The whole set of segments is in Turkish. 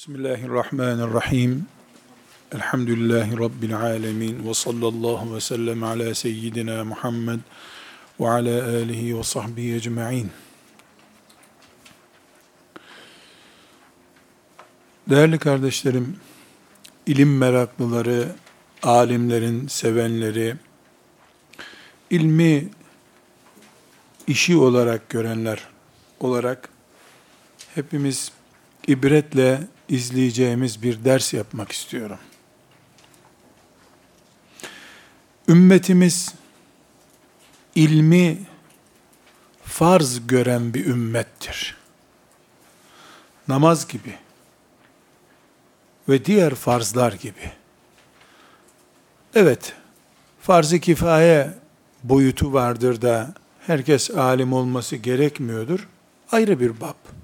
Bismillahirrahmanirrahim. Elhamdülillahi Rabbil alemin. Ve sallallahu ve sellem ala seyyidina Muhammed ve ala alihi ve sahbihi ecma'in. Değerli kardeşlerim, ilim meraklıları, alimlerin sevenleri, ilmi işi olarak görenler olarak hepimiz ibretle izleyeceğimiz bir ders yapmak istiyorum. Ümmetimiz ilmi farz gören bir ümmettir. Namaz gibi ve diğer farzlar gibi. Evet, farz-ı kifaye boyutu vardır da herkes alim olması gerekmiyordur. Ayrı bir bab.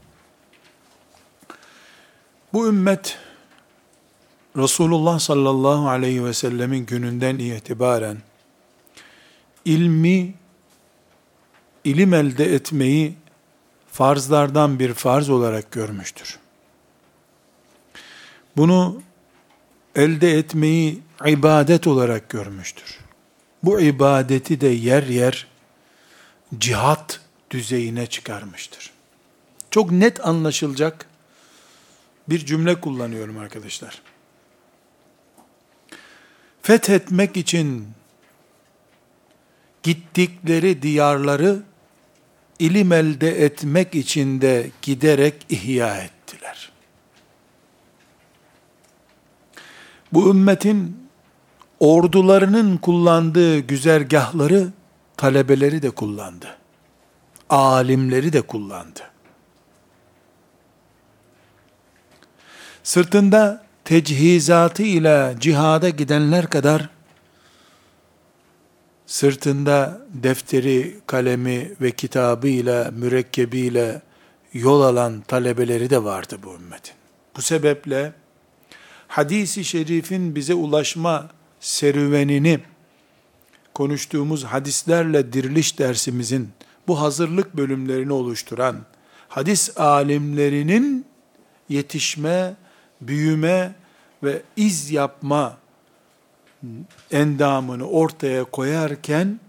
Bu ümmet Resulullah sallallahu aleyhi ve sellemin gününden itibaren ilmi, ilim elde etmeyi farzlardan bir farz olarak görmüştür. Bunu elde etmeyi ibadet olarak görmüştür. Bu ibadeti de yer yer cihat düzeyine çıkarmıştır. Çok net anlaşılacak bir cümle kullanıyorum arkadaşlar. Fethetmek için gittikleri diyarları ilim elde etmek için de giderek ihya ettiler. Bu ümmetin ordularının kullandığı güzergahları talebeleri de kullandı. Alimleri de kullandı. Sırtında tecihizatı ile cihada gidenler kadar sırtında defteri, kalemi ve kitabı ile, mürekkebi ile yol alan talebeleri de vardı bu ümmetin. Bu sebeple hadisi şerifin bize ulaşma serüvenini konuştuğumuz hadislerle diriliş dersimizin bu hazırlık bölümlerini oluşturan hadis alimlerinin yetişme büyüme ve iz yapma endamını ortaya koyarken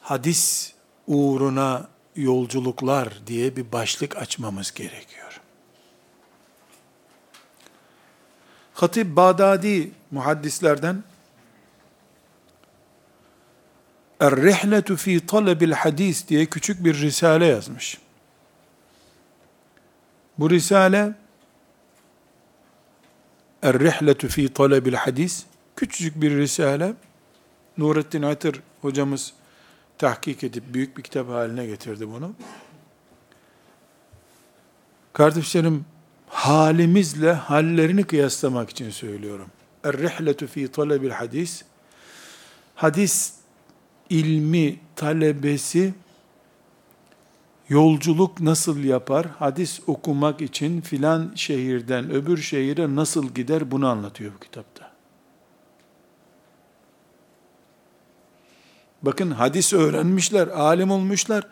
hadis uğruna yolculuklar diye bir başlık açmamız gerekiyor. Hatip Bağdadi muhaddislerden Er-Rihletu fi Talebil Hadis diye küçük bir risale yazmış. Bu risale Er-Rihletu fi Talebil Hadis küçücük bir risale. Nurettin Atır hocamız tahkik edip büyük bir kitap haline getirdi bunu. Kardeşlerim halimizle hallerini kıyaslamak için söylüyorum. Er-Rihletu fi Talebil Hadis hadis ilmi talebesi yolculuk nasıl yapar, hadis okumak için filan şehirden öbür şehire nasıl gider bunu anlatıyor bu kitapta. Bakın hadis öğrenmişler, alim olmuşlar.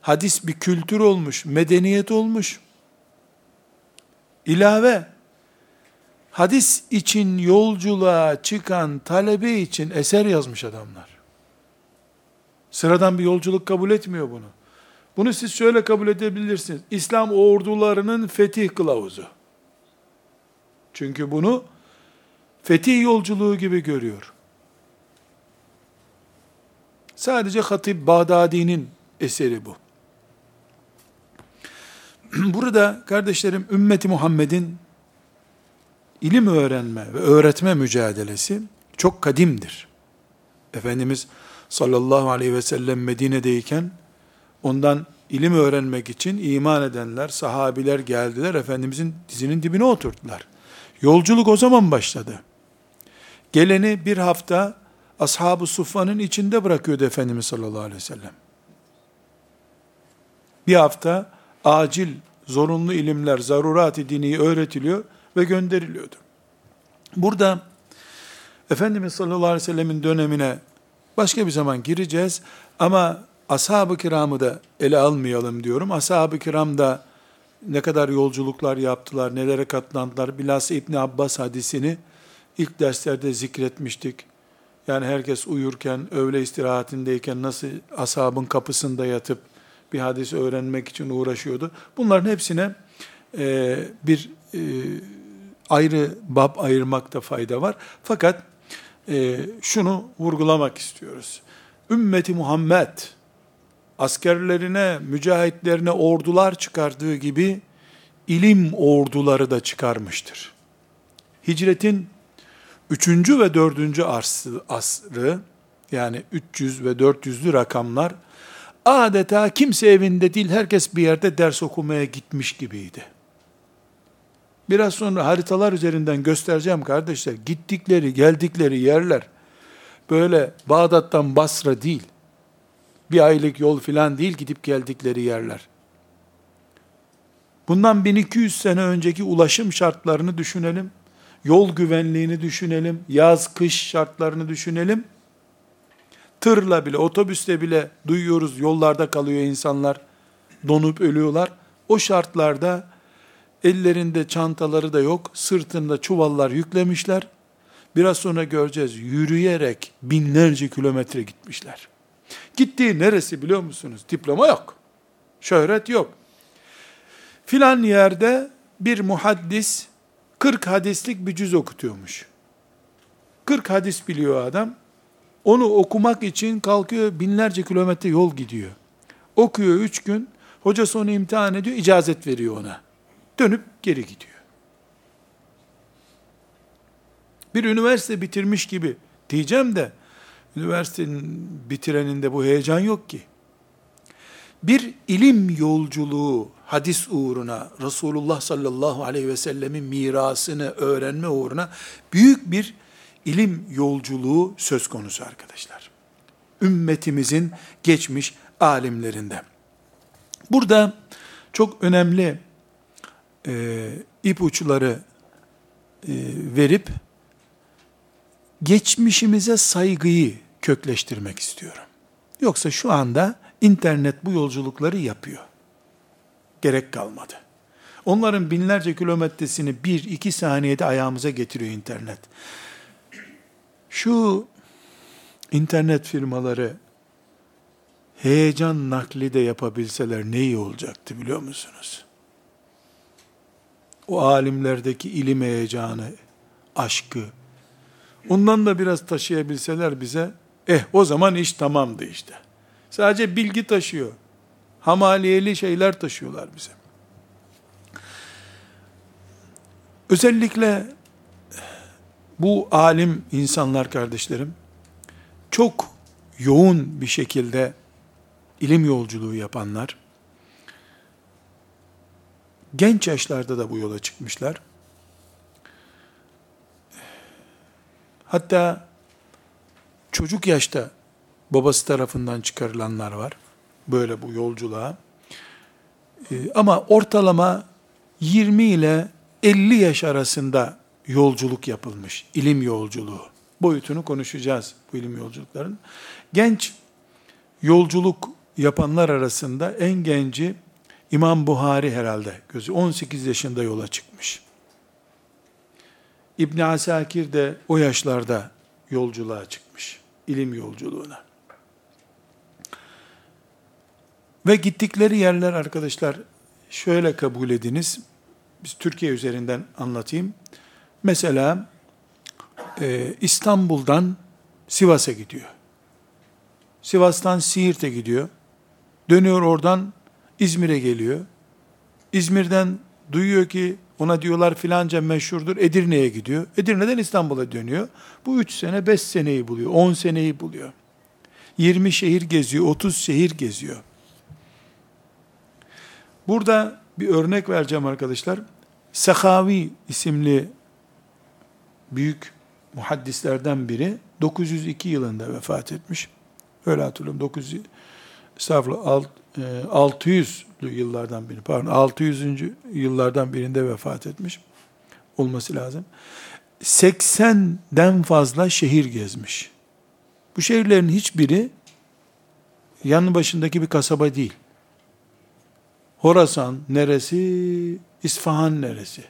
Hadis bir kültür olmuş, medeniyet olmuş. İlave, hadis için yolculuğa çıkan talebe için eser yazmış adamlar. Sıradan bir yolculuk kabul etmiyor bunu. Bunu siz şöyle kabul edebilirsiniz. İslam ordularının fetih kılavuzu. Çünkü bunu fetih yolculuğu gibi görüyor. Sadece Hatip Bağdadi'nin eseri bu. Burada kardeşlerim ümmeti Muhammed'in ilim öğrenme ve öğretme mücadelesi çok kadimdir. Efendimiz sallallahu aleyhi ve sellem Medine'deyken Ondan ilim öğrenmek için iman edenler, sahabiler geldiler, Efendimizin dizinin dibine oturttular. Yolculuk o zaman başladı. Geleni bir hafta ashab-ı suffanın içinde bırakıyordu Efendimiz sallallahu aleyhi ve sellem. Bir hafta acil, zorunlu ilimler, zarurat-ı dini öğretiliyor ve gönderiliyordu. Burada Efendimiz sallallahu aleyhi ve sellemin dönemine başka bir zaman gireceğiz ama ashab-ı kiramı da ele almayalım diyorum. Ashab-ı kiram da ne kadar yolculuklar yaptılar, nelere katlandılar. Bilhassa İbni Abbas hadisini ilk derslerde zikretmiştik. Yani herkes uyurken, öğle istirahatindeyken nasıl ashabın kapısında yatıp bir hadis öğrenmek için uğraşıyordu. Bunların hepsine e, bir e, ayrı bab ayırmakta fayda var. Fakat e, şunu vurgulamak istiyoruz. Ümmeti Muhammed askerlerine, mücahitlerine ordular çıkardığı gibi ilim orduları da çıkarmıştır. Hicretin 3. ve 4. asrı yani 300 ve 400'lü rakamlar adeta kimse evinde değil herkes bir yerde ders okumaya gitmiş gibiydi. Biraz sonra haritalar üzerinden göstereceğim kardeşler. Gittikleri, geldikleri yerler böyle Bağdat'tan Basra değil. Bir aylık yol filan değil gidip geldikleri yerler. Bundan 1200 sene önceki ulaşım şartlarını düşünelim. Yol güvenliğini düşünelim. Yaz, kış şartlarını düşünelim. Tırla bile, otobüste bile duyuyoruz yollarda kalıyor insanlar. Donup ölüyorlar. O şartlarda ellerinde çantaları da yok. Sırtında çuvallar yüklemişler. Biraz sonra göreceğiz. Yürüyerek binlerce kilometre gitmişler. Gittiği neresi biliyor musunuz? Diploma yok. Şöhret yok. Filan yerde bir muhaddis 40 hadislik bir cüz okutuyormuş. 40 hadis biliyor adam. Onu okumak için kalkıyor binlerce kilometre yol gidiyor. Okuyor üç gün. Hocası onu imtihan ediyor, icazet veriyor ona. Dönüp geri gidiyor. Bir üniversite bitirmiş gibi diyeceğim de üniversitenin bitireninde bu heyecan yok ki. Bir ilim yolculuğu hadis uğruna, Resulullah sallallahu aleyhi ve sellemin mirasını öğrenme uğruna büyük bir ilim yolculuğu söz konusu arkadaşlar. Ümmetimizin geçmiş alimlerinden. Burada çok önemli e, ipuçları e, verip geçmişimize saygıyı kökleştirmek istiyorum. Yoksa şu anda internet bu yolculukları yapıyor. Gerek kalmadı. Onların binlerce kilometresini bir iki saniyede ayağımıza getiriyor internet. Şu internet firmaları heyecan nakli de yapabilseler ne iyi olacaktı biliyor musunuz? O alimlerdeki ilim heyecanı, aşkı, ondan da biraz taşıyabilseler bize, eh o zaman iş tamamdı işte. Sadece bilgi taşıyor. Hamaliyeli şeyler taşıyorlar bize. Özellikle bu alim insanlar kardeşlerim çok yoğun bir şekilde ilim yolculuğu yapanlar genç yaşlarda da bu yola çıkmışlar. Hatta çocuk yaşta babası tarafından çıkarılanlar var. Böyle bu yolculuğa. Ee, ama ortalama 20 ile 50 yaş arasında yolculuk yapılmış. ilim yolculuğu. Boyutunu konuşacağız bu ilim yolculukların. Genç yolculuk yapanlar arasında en genci İmam Buhari herhalde gözü 18 yaşında yola çıkmış. İbn Asakir de o yaşlarda yolculuğa çıkmış. İlim yolculuğuna. Ve gittikleri yerler arkadaşlar şöyle kabul ediniz. Biz Türkiye üzerinden anlatayım. Mesela e, İstanbul'dan Sivas'a gidiyor. Sivas'tan Siirt'e gidiyor. Dönüyor oradan İzmir'e geliyor. İzmir'den duyuyor ki ona diyorlar filanca meşhurdur. Edirne'ye gidiyor. Edirne'den İstanbul'a dönüyor. Bu üç sene, beş seneyi buluyor. On seneyi buluyor. 20 şehir geziyor, 30 şehir geziyor. Burada bir örnek vereceğim arkadaşlar. Sehavi isimli büyük muhaddislerden biri 902 yılında vefat etmiş. Öyle hatırlıyorum. 900 estağfurullah 600'lü e, yıllardan biri pardon 600. yıllardan birinde vefat etmiş olması lazım. 80'den fazla şehir gezmiş. Bu şehirlerin hiçbiri yanı başındaki bir kasaba değil. Horasan neresi? İsfahan neresi?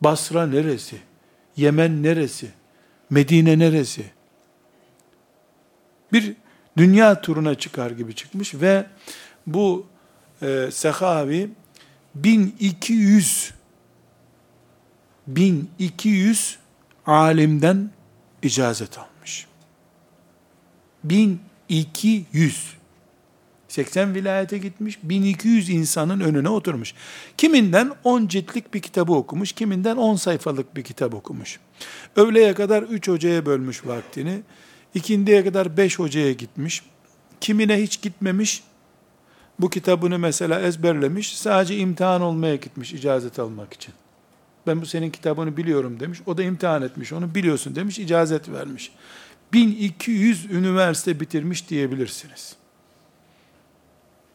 Basra neresi? Yemen neresi? Medine neresi? Bir dünya turuna çıkar gibi çıkmış ve bu e, Sehavi 1200 1200 alimden icazet almış. 1200 80 vilayete gitmiş, 1200 insanın önüne oturmuş. Kiminden 10 ciltlik bir kitabı okumuş, kiminden 10 sayfalık bir kitap okumuş. Öğleye kadar 3 hocaya bölmüş vaktini, ikindiye kadar 5 hocaya gitmiş. Kimine hiç gitmemiş, bu kitabını mesela ezberlemiş, sadece imtihan olmaya gitmiş icazet almak için. Ben bu senin kitabını biliyorum demiş. O da imtihan etmiş. Onu biliyorsun demiş. icazet vermiş. 1200 üniversite bitirmiş diyebilirsiniz.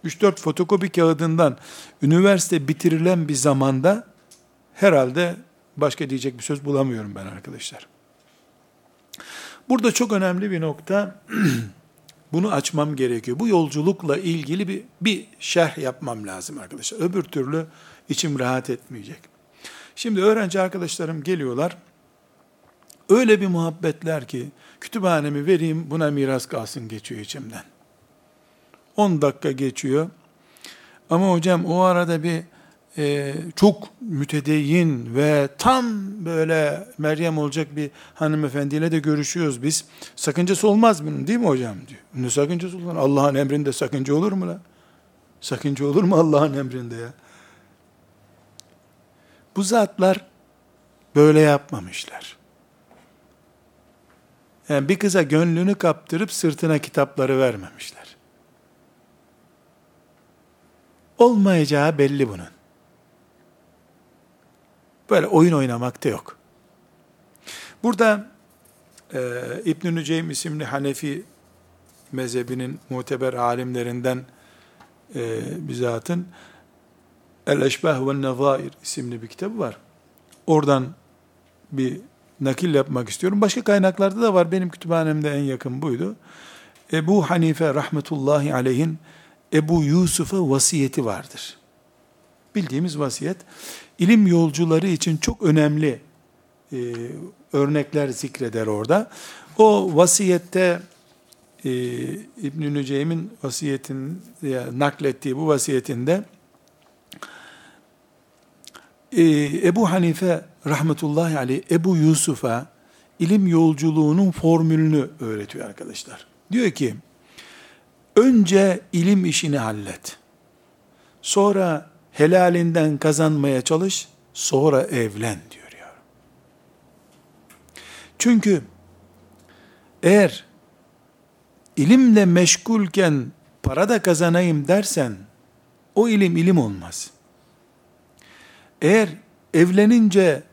3-4 fotokopi kağıdından üniversite bitirilen bir zamanda herhalde başka diyecek bir söz bulamıyorum ben arkadaşlar. Burada çok önemli bir nokta bunu açmam gerekiyor. Bu yolculukla ilgili bir, bir şerh yapmam lazım arkadaşlar. Öbür türlü içim rahat etmeyecek. Şimdi öğrenci arkadaşlarım geliyorlar. Öyle bir muhabbetler ki kütüphanemi vereyim buna miras kalsın geçiyor içimden. 10 dakika geçiyor. Ama hocam o arada bir e, çok mütedeyyin ve tam böyle Meryem olacak bir hanımefendiyle de görüşüyoruz biz. Sakıncası olmaz bunun değil mi hocam diyor. Ne sakıncası olur? Allah'ın emrinde sakınca olur mu la? Sakınca olur mu Allah'ın emrinde ya? Bu zatlar böyle yapmamışlar. Yani bir kıza gönlünü kaptırıp sırtına kitapları vermemişler. Olmayacağı belli bunun. Böyle oyun oynamak da yok. Burada e, İbn-i Nüceym isimli Hanefi mezhebinin muteber alimlerinden e, bizatın El-Eşbah ve Nezair isimli bir kitabı var. Oradan bir nakil yapmak istiyorum. Başka kaynaklarda da var. Benim kütüphanemde en yakın buydu. Ebu Hanife rahmetullahi aleyhin Ebu Yusuf'a vasiyeti vardır. Bildiğimiz vasiyet. İlim yolcuları için çok önemli e, örnekler zikreder orada. O vasiyette e, İbn-i Nüceym'in vasiyetin yani naklettiği bu vasiyetinde e, Ebu Hanife rahmetullahi aleyh Ebu Yusuf'a ilim yolculuğunun formülünü öğretiyor arkadaşlar. Diyor ki önce ilim işini hallet. Sonra helalinden kazanmaya çalış, sonra evlen diyor ya. Çünkü eğer ilimle meşgulken para da kazanayım dersen o ilim ilim olmaz. Eğer evlenince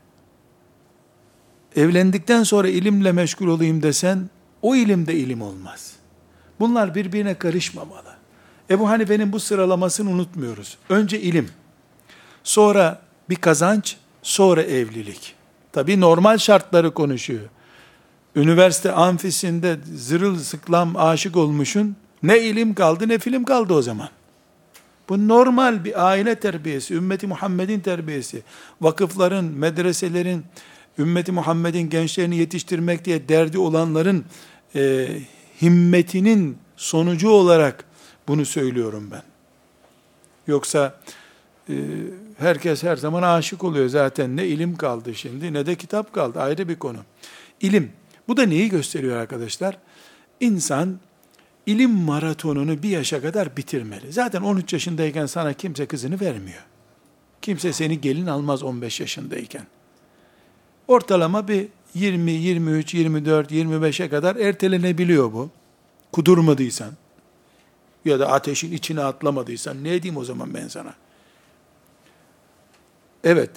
evlendikten sonra ilimle meşgul olayım desen o ilim de ilim olmaz. Bunlar birbirine karışmamalı. Ebu Hanife'nin bu sıralamasını unutmuyoruz. Önce ilim, sonra bir kazanç, sonra evlilik. Tabi normal şartları konuşuyor. Üniversite amfisinde zırıl sıklam aşık olmuşun, ne ilim kaldı ne film kaldı o zaman. Bu normal bir aile terbiyesi, ümmeti Muhammed'in terbiyesi. Vakıfların, medreselerin, ümmeti Muhammed'in gençlerini yetiştirmek diye derdi olanların e, himmetinin sonucu olarak bunu söylüyorum ben. Yoksa e, herkes her zaman aşık oluyor zaten. Ne ilim kaldı şimdi ne de kitap kaldı. Ayrı bir konu. İlim. Bu da neyi gösteriyor arkadaşlar? İnsan ilim maratonunu bir yaşa kadar bitirmeli. Zaten 13 yaşındayken sana kimse kızını vermiyor. Kimse seni gelin almaz 15 yaşındayken. Ortalama bir 20, 23, 24, 25'e kadar ertelenebiliyor bu. Kudurmadıysan ya da ateşin içine atlamadıysan ne diyeyim o zaman ben sana? Evet,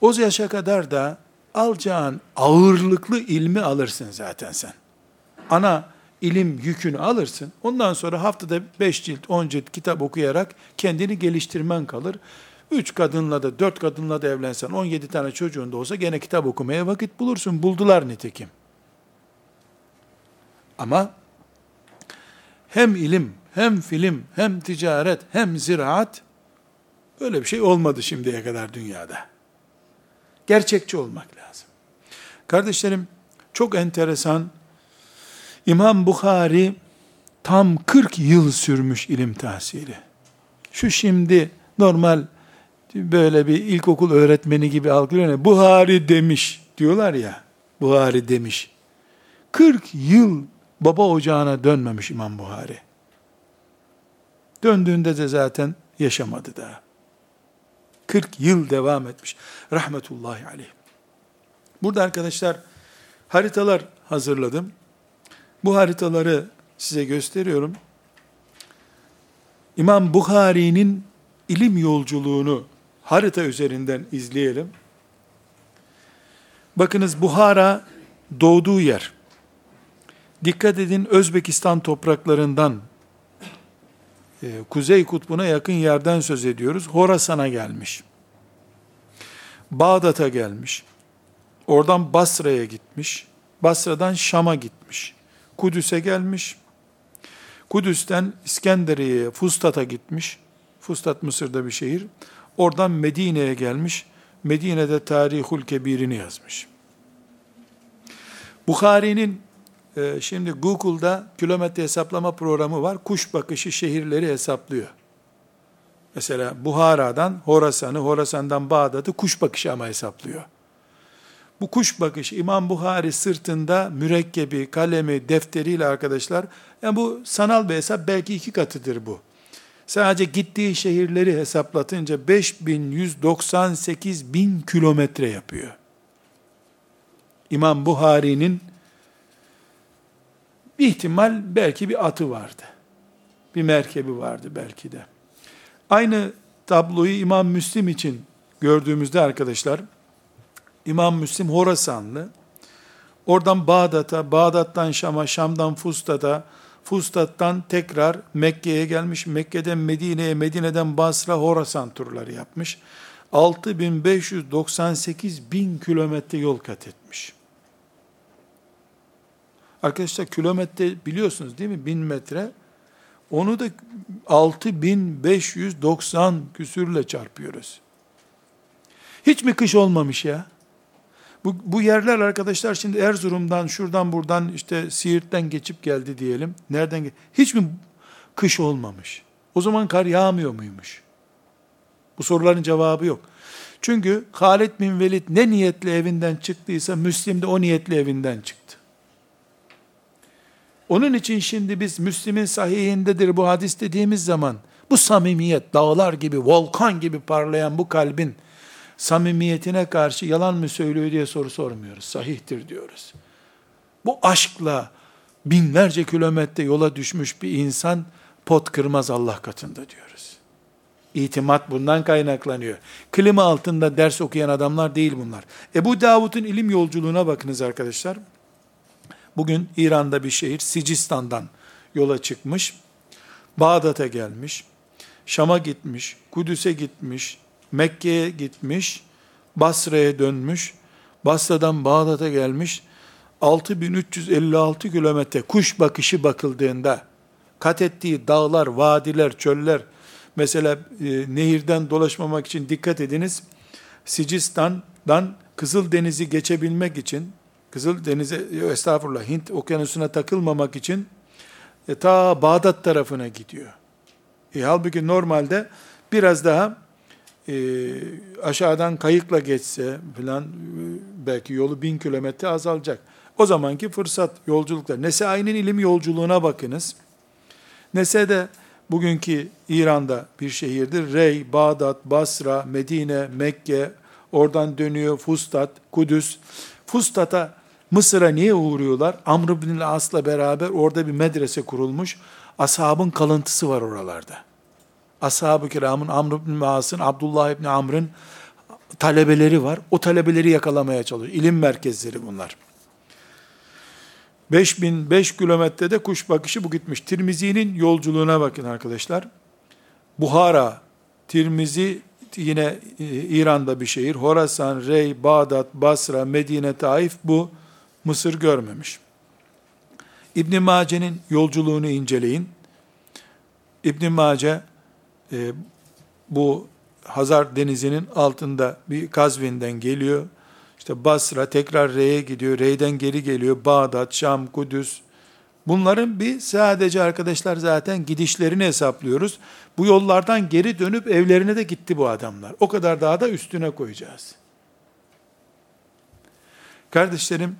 o yaşa kadar da alacağın ağırlıklı ilmi alırsın zaten sen. Ana ilim yükünü alırsın. Ondan sonra haftada 5 cilt, 10 cilt kitap okuyarak kendini geliştirmen kalır. 3 kadınla da 4 kadınla da evlensen 17 tane çocuğun da olsa gene kitap okumaya vakit bulursun. Buldular nitekim. Ama hem ilim, hem film, hem ticaret, hem ziraat Böyle bir şey olmadı şimdiye kadar dünyada. Gerçekçi olmak lazım. Kardeşlerim, çok enteresan. İmam Bukhari tam 40 yıl sürmüş ilim tahsili. Şu şimdi normal böyle bir ilkokul öğretmeni gibi algılıyor. Ya, Buhari demiş diyorlar ya. Buhari demiş. 40 yıl baba ocağına dönmemiş İmam Buhari. Döndüğünde de zaten yaşamadı daha. 40 yıl devam etmiş. Rahmetullahi aleyh. Burada arkadaşlar haritalar hazırladım. Bu haritaları size gösteriyorum. İmam Bukhari'nin ilim yolculuğunu harita üzerinden izleyelim. Bakınız Buhara doğduğu yer. Dikkat edin Özbekistan topraklarından Kuzey Kutbu'na yakın yerden söz ediyoruz. Horasan'a gelmiş. Bağdat'a gelmiş. Oradan Basra'ya gitmiş. Basra'dan Şam'a gitmiş. Kudüs'e gelmiş. Kudüs'ten İskenderiye'ye, Fustat'a gitmiş. Fustat Mısır'da bir şehir. Oradan Medine'ye gelmiş. Medine'de Tarihul Kebir'ini yazmış. Bukhari'nin e, şimdi Google'da kilometre hesaplama programı var. Kuş bakışı şehirleri hesaplıyor. Mesela Buhara'dan Horasan'ı, Horasan'dan Bağdat'ı kuş bakışı ama hesaplıyor. Bu kuş bakışı İmam Buhari sırtında mürekkebi, kalemi, defteriyle arkadaşlar. Yani bu sanal bir hesap belki iki katıdır bu. Sadece gittiği şehirleri hesaplatınca 5198 bin kilometre yapıyor. İmam Buhari'nin bir ihtimal belki bir atı vardı. Bir merkebi vardı belki de. Aynı tabloyu İmam Müslim için gördüğümüzde arkadaşlar, İmam Müslim Horasanlı, oradan Bağdat'a, Bağdat'tan Şam'a, Şam'dan Fustat'a, Fustat'tan tekrar Mekke'ye gelmiş, Mekke'den Medine'ye, Medine'den Basra, Horasan turları yapmış. 6598 bin kilometre yol kat etmiş. Arkadaşlar kilometre biliyorsunuz değil mi? Bin metre. Onu da 6590 küsürle çarpıyoruz. Hiç mi kış olmamış ya? Bu, bu yerler arkadaşlar şimdi Erzurum'dan, şuradan buradan işte Siirt'ten geçip geldi diyelim. Nereden? Hiç mi kış olmamış? O zaman kar yağmıyor muymuş? Bu soruların cevabı yok. Çünkü Halid bin Velid ne niyetle evinden çıktıysa Müslim de o niyetle evinden çıktı. Onun için şimdi biz Müslim'in sahihindedir bu hadis dediğimiz zaman bu samimiyet dağlar gibi, volkan gibi parlayan bu kalbin samimiyetine karşı yalan mı söylüyor diye soru sormuyoruz. Sahihtir diyoruz. Bu aşkla binlerce kilometre yola düşmüş bir insan pot kırmaz Allah katında diyoruz. İtimat bundan kaynaklanıyor. Klima altında ders okuyan adamlar değil bunlar. Ebu Davud'un ilim yolculuğuna bakınız arkadaşlar. Bugün İran'da bir şehir Sicistan'dan yola çıkmış. Bağdat'a gelmiş. Şam'a gitmiş. Kudüs'e gitmiş. Mekke'ye gitmiş. Basra'ya dönmüş. Basra'dan Bağdat'a gelmiş. 6356 kilometre kuş bakışı bakıldığında kat ettiği dağlar, vadiler, çöller, mesela e, nehirden dolaşmamak için dikkat ediniz. Sicistan'dan Kızıldeniz'i geçebilmek için Kızıl Denize, estağfurullah Hint okyanusuna takılmamak için e, ta Bağdat tarafına gidiyor. E, halbuki normalde biraz daha e, aşağıdan kayıkla geçse falan e, belki yolu bin kilometre azalacak. O zamanki fırsat yolculuklar. Nesai'nin ilim yolculuğuna bakınız. Nese de bugünkü İran'da bir şehirdir. Rey, Bağdat, Basra, Medine, Mekke, oradan dönüyor Fustat, Kudüs. Fustat'a Mısır'a niye uğruyorlar? Amr bin As'la beraber orada bir medrese kurulmuş. Ashabın kalıntısı var oralarda. Ashab-ı kiramın, Amr bin As'ın, Abdullah ibn Amr'ın talebeleri var. O talebeleri yakalamaya çalışıyor. İlim merkezleri bunlar. 5005 kilometrede kuş bakışı bu gitmiş. Tirmizi'nin yolculuğuna bakın arkadaşlar. Buhara, Tirmizi yine e, İran'da bir şehir. Horasan, Rey, Bağdat, Basra, Medine, Taif bu Mısır görmemiş. İbn Mace'nin yolculuğunu inceleyin. İbn Mace e, bu Hazar denizinin altında bir Kazvin'den geliyor. İşte Basra tekrar Rey'e gidiyor. Rey'den geri geliyor. Bağdat, Şam, Kudüs. Bunların bir sadece arkadaşlar zaten gidişlerini hesaplıyoruz. Bu yollardan geri dönüp evlerine de gitti bu adamlar. O kadar daha da üstüne koyacağız. Kardeşlerim,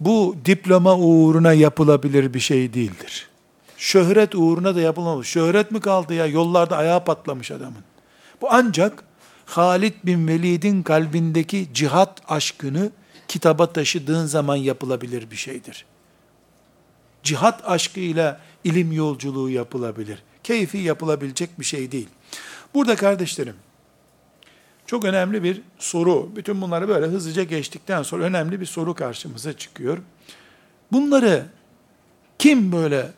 bu diploma uğruna yapılabilir bir şey değildir. Şöhret uğruna da yapılmamış. Şöhret mi kaldı ya? Yollarda ayağı patlamış adamın. Bu ancak Halid bin Velid'in kalbindeki cihat aşkını kitaba taşıdığın zaman yapılabilir bir şeydir. Cihat aşkıyla ilim yolculuğu yapılabilir. Keyfi yapılabilecek bir şey değil. Burada kardeşlerim, çok önemli bir soru. Bütün bunları böyle hızlıca geçtikten sonra önemli bir soru karşımıza çıkıyor. Bunları kim böyle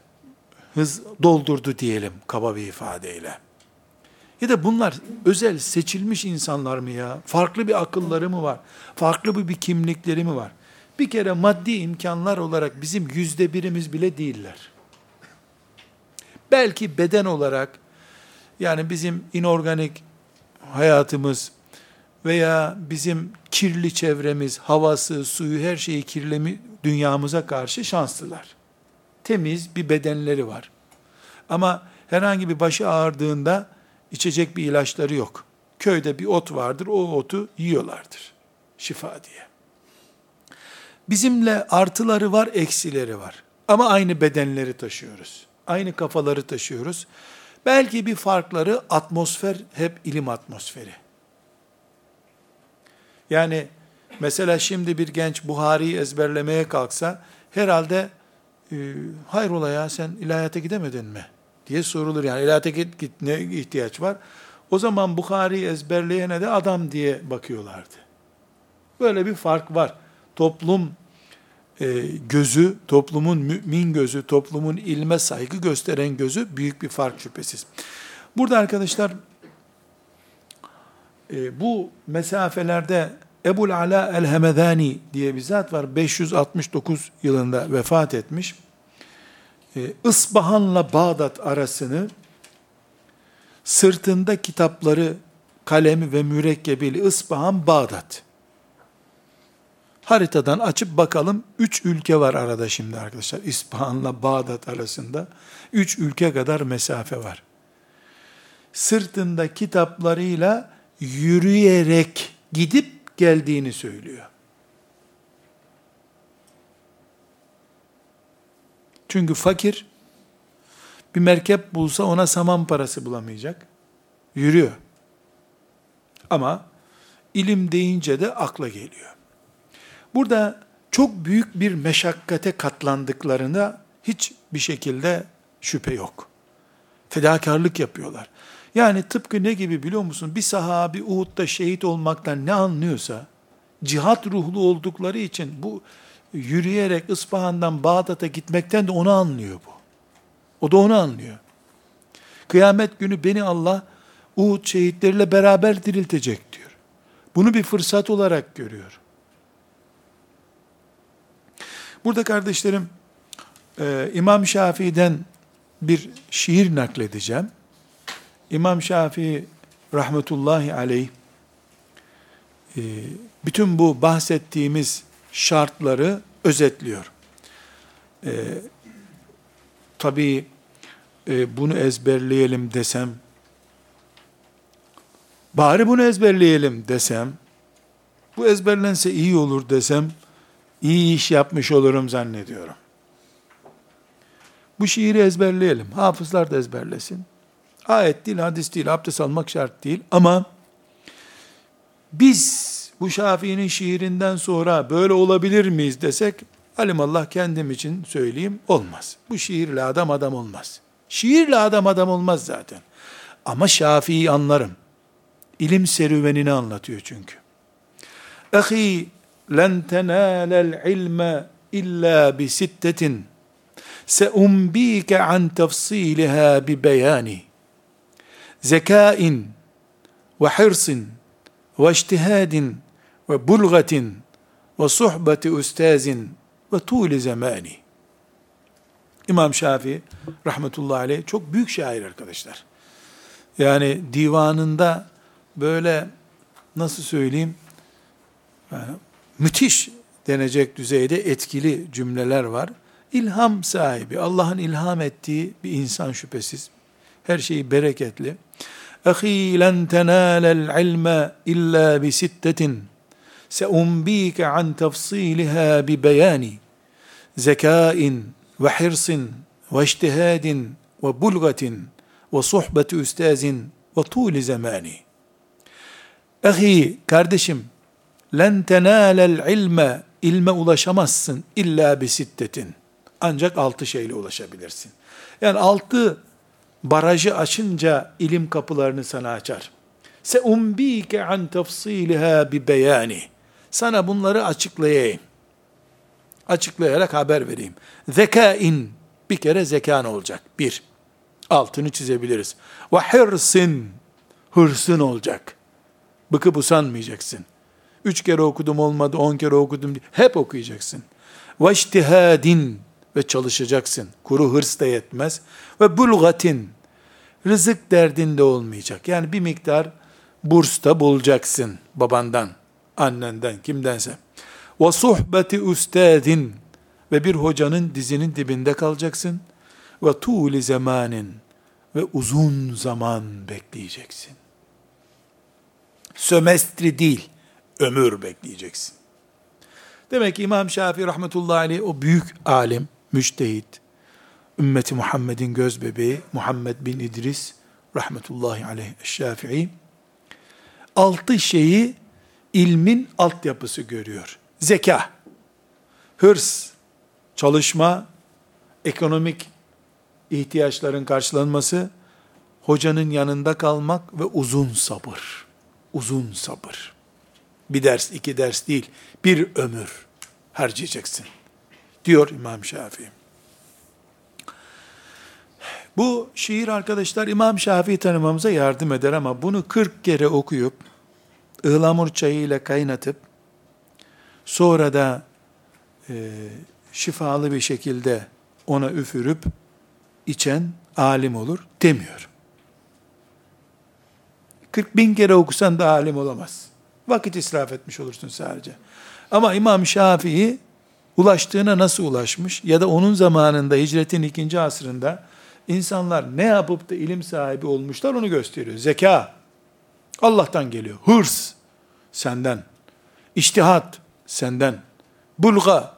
hız doldurdu diyelim kaba bir ifadeyle? Ya da bunlar özel seçilmiş insanlar mı ya? Farklı bir akılları mı var? Farklı bir kimlikleri mi var? Bir kere maddi imkanlar olarak bizim yüzde birimiz bile değiller. Belki beden olarak yani bizim inorganik hayatımız veya bizim kirli çevremiz, havası, suyu, her şeyi kirlemi dünyamıza karşı şanslılar. Temiz bir bedenleri var. Ama herhangi bir başı ağırdığında içecek bir ilaçları yok. Köyde bir ot vardır, o otu yiyorlardır. Şifa diye. Bizimle artıları var, eksileri var. Ama aynı bedenleri taşıyoruz. Aynı kafaları taşıyoruz. Belki bir farkları atmosfer hep ilim atmosferi. Yani mesela şimdi bir genç Buhari'yi ezberlemeye kalksa herhalde e, hayrola ya sen ilahiyata gidemedin mi? diye sorulur. Yani ilahiyata git, git ne ihtiyaç var? O zaman Bukhari'yi ezberleyene de adam diye bakıyorlardı. Böyle bir fark var. Toplum e, gözü, toplumun mümin gözü, toplumun ilme saygı gösteren gözü büyük bir fark şüphesiz. Burada arkadaşlar e, bu mesafelerde Ebul Ala el-Hemedani diye bir zat var. 569 yılında vefat etmiş. E, Isbahan'la Bağdat arasını sırtında kitapları, kalemi ve mürekkebiyle Isbahan, Bağdat. Haritadan açıp bakalım. Üç ülke var arada şimdi arkadaşlar. İspahan'la Bağdat arasında. Üç ülke kadar mesafe var. Sırtında kitaplarıyla yürüyerek gidip geldiğini söylüyor. Çünkü fakir bir merkep bulsa ona saman parası bulamayacak. Yürüyor. Ama ilim deyince de akla geliyor. Burada çok büyük bir meşakkate katlandıklarına hiç bir şekilde şüphe yok. Fedakarlık yapıyorlar. Yani tıpkı ne gibi biliyor musun? Bir sahabi Uhud'da şehit olmaktan ne anlıyorsa, cihat ruhlu oldukları için bu yürüyerek İspahan'dan Bağdat'a gitmekten de onu anlıyor bu. O da onu anlıyor. Kıyamet günü beni Allah Uhud şehitleriyle beraber diriltecek diyor. Bunu bir fırsat olarak görüyor. Burada kardeşlerim e, İmam Şafii'den bir şiir nakledeceğim. İmam Şafii rahmetullahi aleyh e, bütün bu bahsettiğimiz şartları özetliyor. E, Tabii e, bunu ezberleyelim desem, bari bunu ezberleyelim desem, bu ezberlense iyi olur desem, iyi iş yapmış olurum zannediyorum. Bu şiiri ezberleyelim. Hafızlar da ezberlesin. Ayet değil, hadis değil, abdest almak şart değil. Ama biz bu Şafii'nin şiirinden sonra böyle olabilir miyiz desek, alimallah kendim için söyleyeyim, olmaz. Bu şiirle adam adam olmaz. Şiirle adam adam olmaz zaten. Ama Şafii'yi anlarım. İlim serüvenini anlatıyor çünkü. Ahi len tenâlel ilme illa bi sittetin seumbike an tefsiliha bi beyani zekain ve hırsin ve iştihadin ve bulgatin ve suhbeti ustazin ve tuğli zamani. İmam Şafii rahmetullahi aleyh çok büyük şair arkadaşlar. Yani divanında böyle nasıl söyleyeyim yani müthiş denecek düzeyde etkili cümleler var. İlham sahibi, Allah'ın ilham ettiği bir insan şüphesiz. Her şeyi bereketli. Seumbike an tefsiliha bi beyani. Zekain ve hirsin ve iştihadin ve bulgatin ve sohbeti üstazin ve tuğli zamani. Ahi kardeşim len tenâlel ilme ilme ulaşamazsın illa bi sittetin. Ancak altı şeyle ulaşabilirsin. Yani altı barajı açınca ilim kapılarını sana açar. Se umbike an tefsiliha bi beyani. Sana bunları açıklayayım. Açıklayarak haber vereyim. Zekain bir kere zekan olacak. Bir. Altını çizebiliriz. Ve hırsin hırsın olacak. Bıkıp usanmayacaksın. Üç kere okudum olmadı, on kere okudum. Hep okuyacaksın. Ve iştihadin ve çalışacaksın. Kuru hırs da yetmez. Ve bulgatin rızık derdinde olmayacak. Yani bir miktar burs da bulacaksın babandan, annenden, kimdense. Ve suhbeti üstadin ve bir hocanın dizinin dibinde kalacaksın. Ve tuğli zamanin ve uzun zaman bekleyeceksin. Sömestri değil, ömür bekleyeceksin. Demek ki İmam Şafii rahmetullahi aleyh o büyük alim, müştehit, ümmeti Muhammed'in göz bebeği Muhammed bin İdris rahmetullahi aleyh Şafii altı şeyi ilmin altyapısı görüyor. Zeka, hırs, çalışma, ekonomik ihtiyaçların karşılanması, hocanın yanında kalmak ve uzun sabır. Uzun sabır. Bir ders, iki ders değil, bir ömür harcayacaksın. Diyor İmam Şafii. Bu şiir arkadaşlar İmam Şafii tanımamıza yardım eder ama bunu 40 kere okuyup, ıhlamur çayı ile kaynatıp, sonra da e, şifalı bir şekilde ona üfürüp, içen alim olur demiyor. 40 bin kere okusan da alim olamaz. Vakit israf etmiş olursun sadece. Ama İmam Şafii ulaştığına nasıl ulaşmış ya da onun zamanında hicretin ikinci asrında insanlar ne yapıp da ilim sahibi olmuşlar onu gösteriyor. Zeka Allah'tan geliyor. Hırs senden. İçtihat senden. Bulga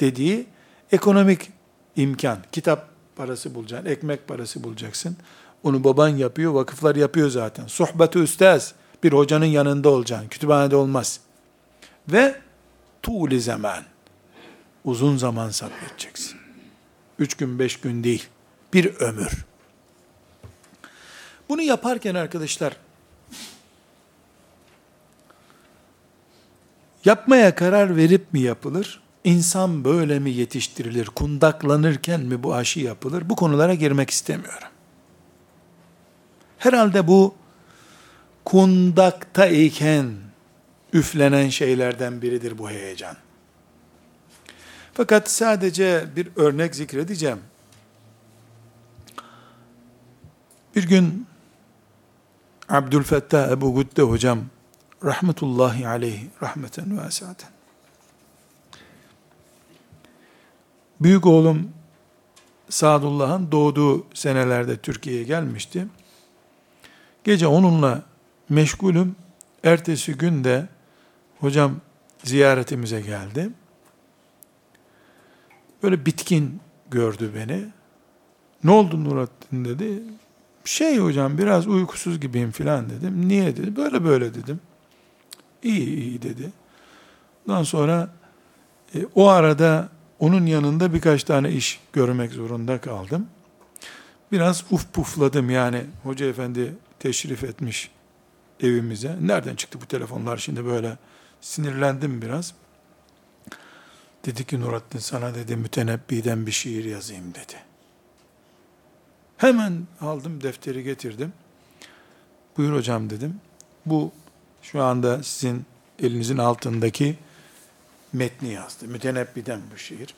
dediği ekonomik imkan. Kitap parası bulacaksın, ekmek parası bulacaksın. Onu baban yapıyor, vakıflar yapıyor zaten. Sohbet-i üstaz, bir hocanın yanında olacaksın. Kütüphanede olmaz. Ve tuğli zaman. Uzun zaman sabredeceksin. Üç gün, beş gün değil. Bir ömür. Bunu yaparken arkadaşlar, yapmaya karar verip mi yapılır? İnsan böyle mi yetiştirilir? Kundaklanırken mi bu aşı yapılır? Bu konulara girmek istemiyorum. Herhalde bu kundakta iken üflenen şeylerden biridir bu heyecan. Fakat sadece bir örnek zikredeceğim. Bir gün Abdülfettah Ebu Gütte hocam rahmetullahi aleyh rahmeten vasiaten büyük oğlum Sadullah'ın doğduğu senelerde Türkiye'ye gelmişti. Gece onunla meşgulüm. Ertesi gün de hocam ziyaretimize geldi. Böyle bitkin gördü beni. Ne oldu Nurattin dedi. Şey hocam biraz uykusuz gibiyim filan dedim. Niye dedi. Böyle böyle dedim. İyi iyi dedi. Ondan sonra e, o arada onun yanında birkaç tane iş görmek zorunda kaldım. Biraz uf pufladım yani hoca efendi teşrif etmiş evimize. Nereden çıktı bu telefonlar şimdi böyle sinirlendim biraz. Dedi ki Nurattin sana dedi mütenebbiden bir şiir yazayım dedi. Hemen aldım defteri getirdim. Buyur hocam dedim. Bu şu anda sizin elinizin altındaki metni yazdı. Mütenebbiden bu şiir.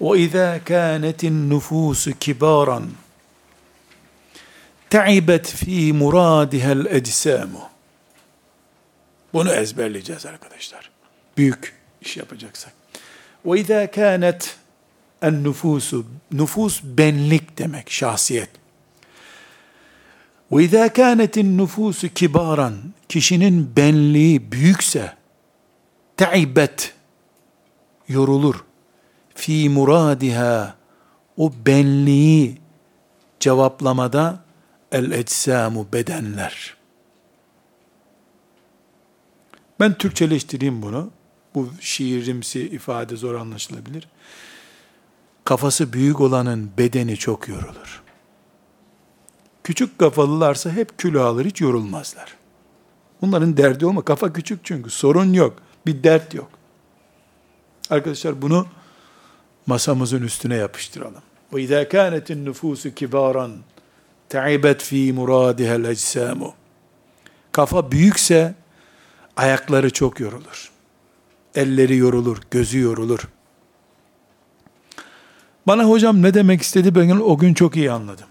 وَاِذَا كَانَتِ النُّفُوسُ كِبَارًا Te'ibet fi muradihel ecsamu. Bunu ezberleyeceğiz arkadaşlar. Büyük iş yapacaksak. Kânet en nüfusu, nüfus benlik demek, şahsiyet. İzâ kânetin nüfusu kibaran, kişinin benliği büyükse, te'ibet, yorulur. Fi muradiha, o benliği cevaplamada el ecsamu bedenler. Ben Türkçeleştireyim bunu. Bu şiirimsi ifade zor anlaşılabilir. Kafası büyük olanın bedeni çok yorulur. Küçük kafalılarsa hep kilo alır, hiç yorulmazlar. Bunların derdi olma. Kafa küçük çünkü. Sorun yok. Bir dert yok. Arkadaşlar bunu masamızın üstüne yapıştıralım. İzâ kânetin nüfûsü kibâran te'ibet fî murâdihel ecsamu. Kafa büyükse ayakları çok yorulur. Elleri yorulur, gözü yorulur. Bana hocam ne demek istedi ben o gün çok iyi anladım.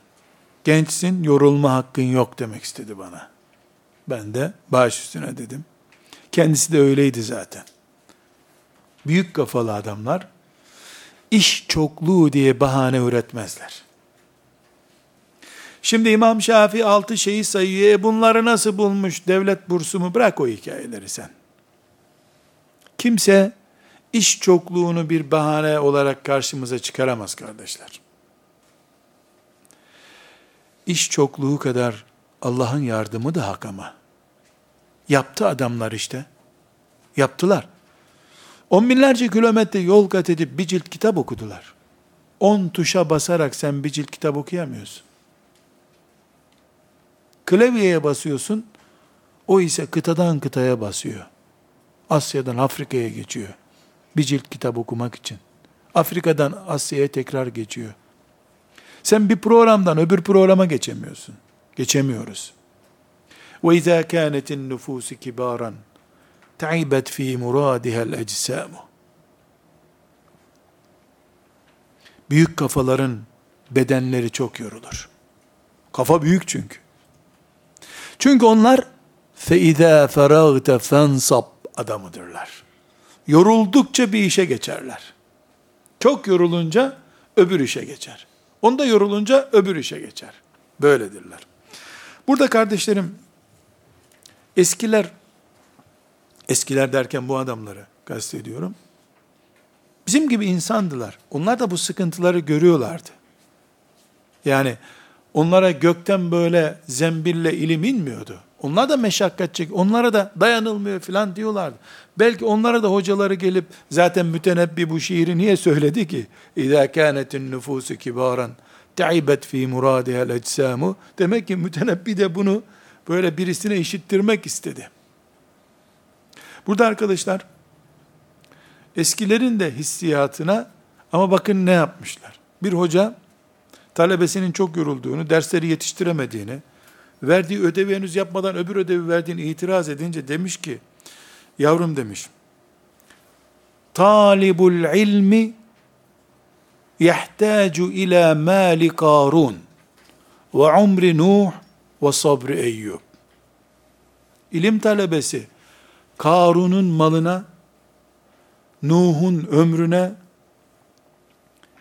Gençsin, yorulma hakkın yok demek istedi bana. Ben de baş üstüne dedim. Kendisi de öyleydi zaten. Büyük kafalı adamlar iş çokluğu diye bahane üretmezler. Şimdi İmam Şafii altı şeyi sayıyor. E bunları nasıl bulmuş? Devlet bursu mu? Bırak o hikayeleri sen. Kimse iş çokluğunu bir bahane olarak karşımıza çıkaramaz kardeşler. İş çokluğu kadar Allah'ın yardımı da hak ama. Yaptı adamlar işte. Yaptılar. On binlerce kilometre yol kat edip bir cilt kitap okudular. On tuşa basarak sen bir cilt kitap okuyamıyorsun. Klavyeye basıyorsun, o ise kıtadan kıtaya basıyor. Asya'dan Afrika'ya geçiyor. Bir cilt kitap okumak için. Afrika'dan Asya'ya tekrar geçiyor. Sen bir programdan öbür programa geçemiyorsun. Geçemiyoruz. Ve izâ kânetin nüfûsü kibâran ta'ibet fi muradihel ecsamu. Büyük kafaların bedenleri çok yorulur. Kafa büyük çünkü. Çünkü onlar فَاِذَا فَرَغْتَ فَانْصَبْ adamıdırlar. Yoruldukça bir işe geçerler. Çok yorulunca öbür işe geçer. Onda yorulunca öbür işe geçer. Böyledirler. Burada kardeşlerim, eskiler, eskiler derken bu adamları kastediyorum. Bizim gibi insandılar. Onlar da bu sıkıntıları görüyorlardı. Yani onlara gökten böyle zembille ilim inmiyordu. Onlar da meşakkat çek, onlara da dayanılmıyor filan diyorlardı. Belki onlara da hocaları gelip zaten mütenebbi bu şiiri niye söyledi ki? İzâ kânetin nüfûsü kibâran te'ibet fî murâdihel ecsamu. Demek ki mütenebbi de bunu böyle birisine işittirmek istedi. Burada arkadaşlar eskilerin de hissiyatına ama bakın ne yapmışlar. Bir hoca talebesinin çok yorulduğunu, dersleri yetiştiremediğini, verdiği ödevi henüz yapmadan öbür ödevi verdiğini itiraz edince demiş ki, yavrum demiş, talibul ilmi yahtacu ila mali karun ve umri nuh ve sabri eyyub. İlim talebesi Karun'un malına, Nuh'un ömrüne,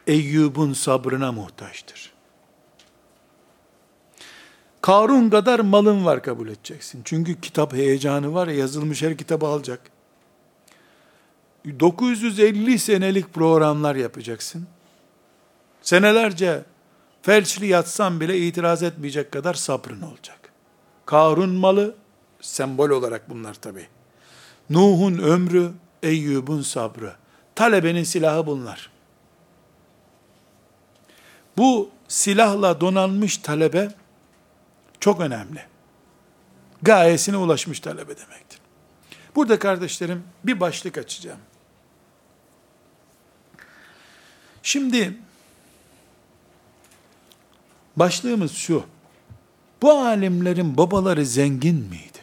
Eyyub'un sabrına muhtaçtır. Karun kadar malın var kabul edeceksin. Çünkü kitap heyecanı var ya yazılmış her kitabı alacak. 950 senelik programlar yapacaksın. Senelerce felçli yatsan bile itiraz etmeyecek kadar sabrın olacak. Karun malı, sembol olarak bunlar tabi. Nuh'un ömrü, Eyyub'un sabrı. Talebenin silahı bunlar. Bu silahla donanmış talebe, çok önemli. Gayesine ulaşmış talebe demektir. Burada kardeşlerim bir başlık açacağım. Şimdi başlığımız şu. Bu alimlerin babaları zengin miydi?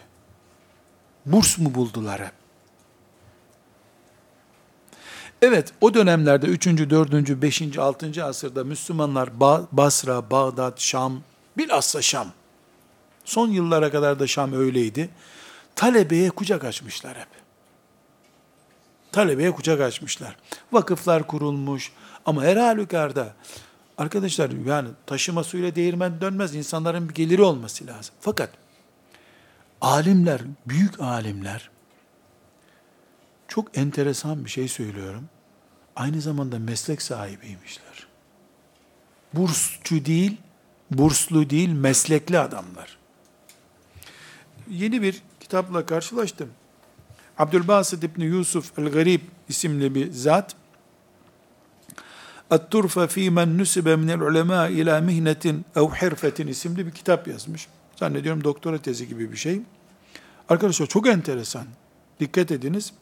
Burs mu buldular hep? Evet, o dönemlerde 3. 4. 5. 6. asırda Müslümanlar Basra, Bağdat, Şam, bilhassa Şam, Son yıllara kadar da Şam öyleydi. Talebeye kucak açmışlar hep. Talebeye kucak açmışlar. Vakıflar kurulmuş. Ama her halükarda arkadaşlar yani taşıma suyla değirmen dönmez. İnsanların bir geliri olması lazım. Fakat alimler, büyük alimler çok enteresan bir şey söylüyorum. Aynı zamanda meslek sahibiymişler. Bursçu değil, burslu değil, meslekli adamlar yeni bir kitapla karşılaştım. Abdülbasit İbni Yusuf El-Garib isimli bir zat, At-Turfe fî men nüsibe minel ulemâ ilâ mihnetin ev hirfetin isimli bir kitap yazmış. Zannediyorum doktora tezi gibi bir şey. Arkadaşlar çok enteresan. Dikkat ediniz.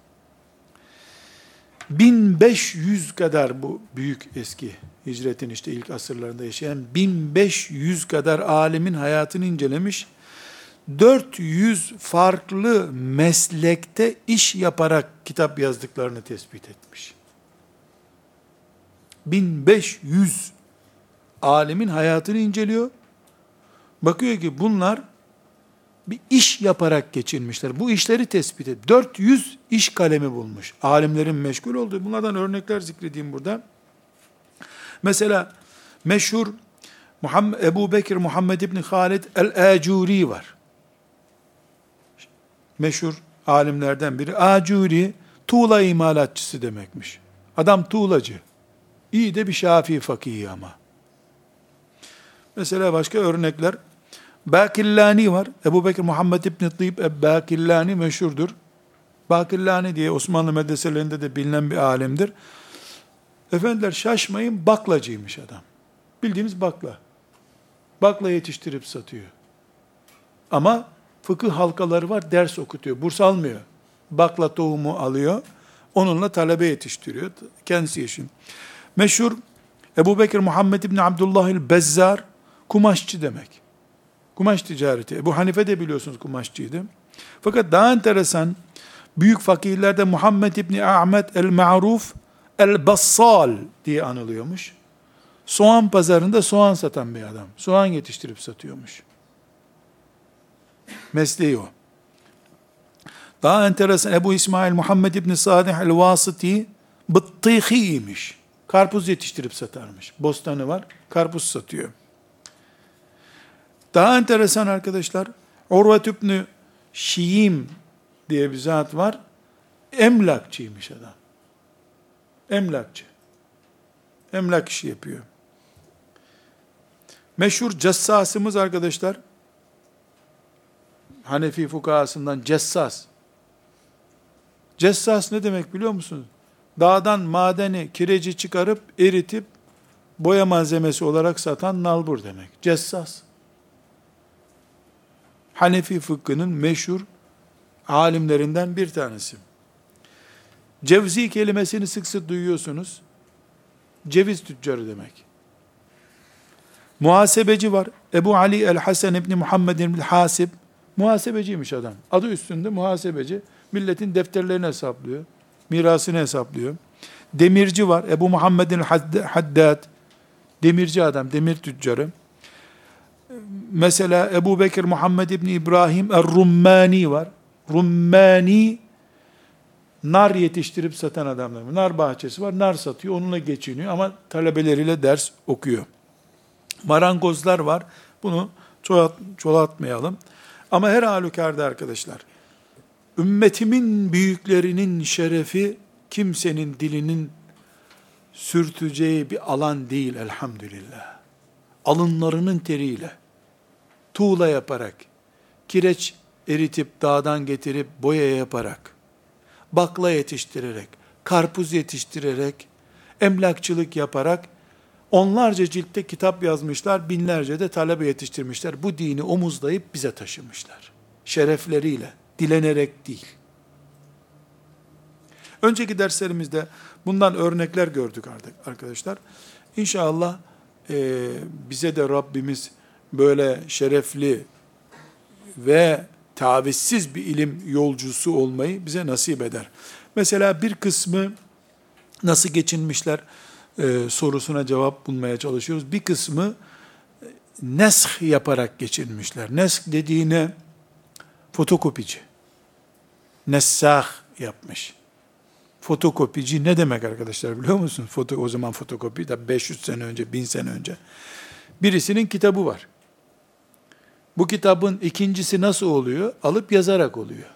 1500 kadar bu büyük eski hicretin işte ilk asırlarında yaşayan 1500 kadar alimin hayatını incelemiş. 400 farklı meslekte iş yaparak kitap yazdıklarını tespit etmiş. 1500 alimin hayatını inceliyor. Bakıyor ki bunlar bir iş yaparak geçirmişler. Bu işleri tespit et. 400 iş kalemi bulmuş. Alimlerin meşgul olduğu. Bunlardan örnekler zikredeyim burada. Mesela meşhur Muhammed, Ebu Bekir Muhammed İbni Halid el-Acuri var. Meşhur alimlerden biri. Acuri, tuğla imalatçısı demekmiş. Adam tuğlacı. İyi de bir Şafii fakihi ama. Mesela başka örnekler. Bakillani var. Ebu Bekir Muhammed İbni Tıyib Bakillani meşhurdur. Bakillani diye Osmanlı medreselerinde de bilinen bir alimdir. Efendiler şaşmayın baklacıymış adam. Bildiğiniz bakla. Bakla yetiştirip satıyor. Ama fıkıh halkaları var ders okutuyor. Burs almıyor. Bakla tohumu alıyor. Onunla talebe yetiştiriyor. Kendisi yaşıyor. Meşhur Ebu Bekir Muhammed İbni Abdullah el-Bezzar kumaşçı demek. Kumaş ticareti. Ebu Hanife de biliyorsunuz kumaşçıydı. Fakat daha enteresan büyük fakirlerde Muhammed İbni Ahmet el-Ma'ruf el-Bassal diye anılıyormuş. Soğan pazarında soğan satan bir adam. Soğan yetiştirip satıyormuş. Mesleği o. Daha enteresan Ebu İsmail Muhammed İbni Sadih el-Vasıti bıttîhiymiş. Karpuz yetiştirip satarmış. Bostanı var, karpuz satıyor. Daha enteresan arkadaşlar, Urvet İbni Şiim diye bir zat var. Emlakçıymış adam. Emlakçı. Emlak işi yapıyor. Meşhur cessasımız arkadaşlar, Hanefi fukahasından cessas. Cessas ne demek biliyor musunuz? Dağdan madeni, kireci çıkarıp eritip boya malzemesi olarak satan nalbur demek. Cessas. Hanefi fıkhının meşhur alimlerinden bir tanesi. Cevzi kelimesini sık sık duyuyorsunuz. Ceviz tüccarı demek. Muhasebeci var. Ebu Ali el-Hasan İbni Muhammed İbni Hasib. Muhasebeciymiş adam. Adı üstünde muhasebeci. Milletin defterlerini hesaplıyor. Mirasını hesaplıyor. Demirci var. Ebu Muhammed'in Haddad. Demirci adam, demir tüccarı. Mesela Ebu Bekir Muhammed İbni İbrahim Er-Rummani var. Rummani nar yetiştirip satan adamlar. Nar bahçesi var, nar satıyor, onunla geçiniyor ama talebeleriyle ders okuyor. Marangozlar var. Bunu çoğalt, çoğaltmayalım. Ama her halükarda arkadaşlar, ümmetimin büyüklerinin şerefi kimsenin dilinin sürteceği bir alan değil elhamdülillah. Alınlarının teriyle, tuğla yaparak, kireç eritip dağdan getirip boya yaparak, bakla yetiştirerek, karpuz yetiştirerek, emlakçılık yaparak, onlarca ciltte kitap yazmışlar, binlerce de talebe yetiştirmişler. Bu dini omuzlayıp bize taşımışlar. Şerefleriyle, dilenerek değil. Önceki derslerimizde bundan örnekler gördük artık arkadaşlar. İnşallah e, bize de Rabbimiz böyle şerefli ve tavizsiz bir ilim yolcusu olmayı bize nasip eder. Mesela bir kısmı nasıl geçinmişler e, sorusuna cevap bulmaya çalışıyoruz. Bir kısmı nesh yaparak geçirmişler. Nesk dediğine fotokopici. Nessah yapmış. Fotokopici ne demek arkadaşlar biliyor musun? Foto, o zaman fotokopi da 500 sene önce, 1000 sene önce. Birisinin kitabı var. Bu kitabın ikincisi nasıl oluyor? Alıp yazarak oluyor.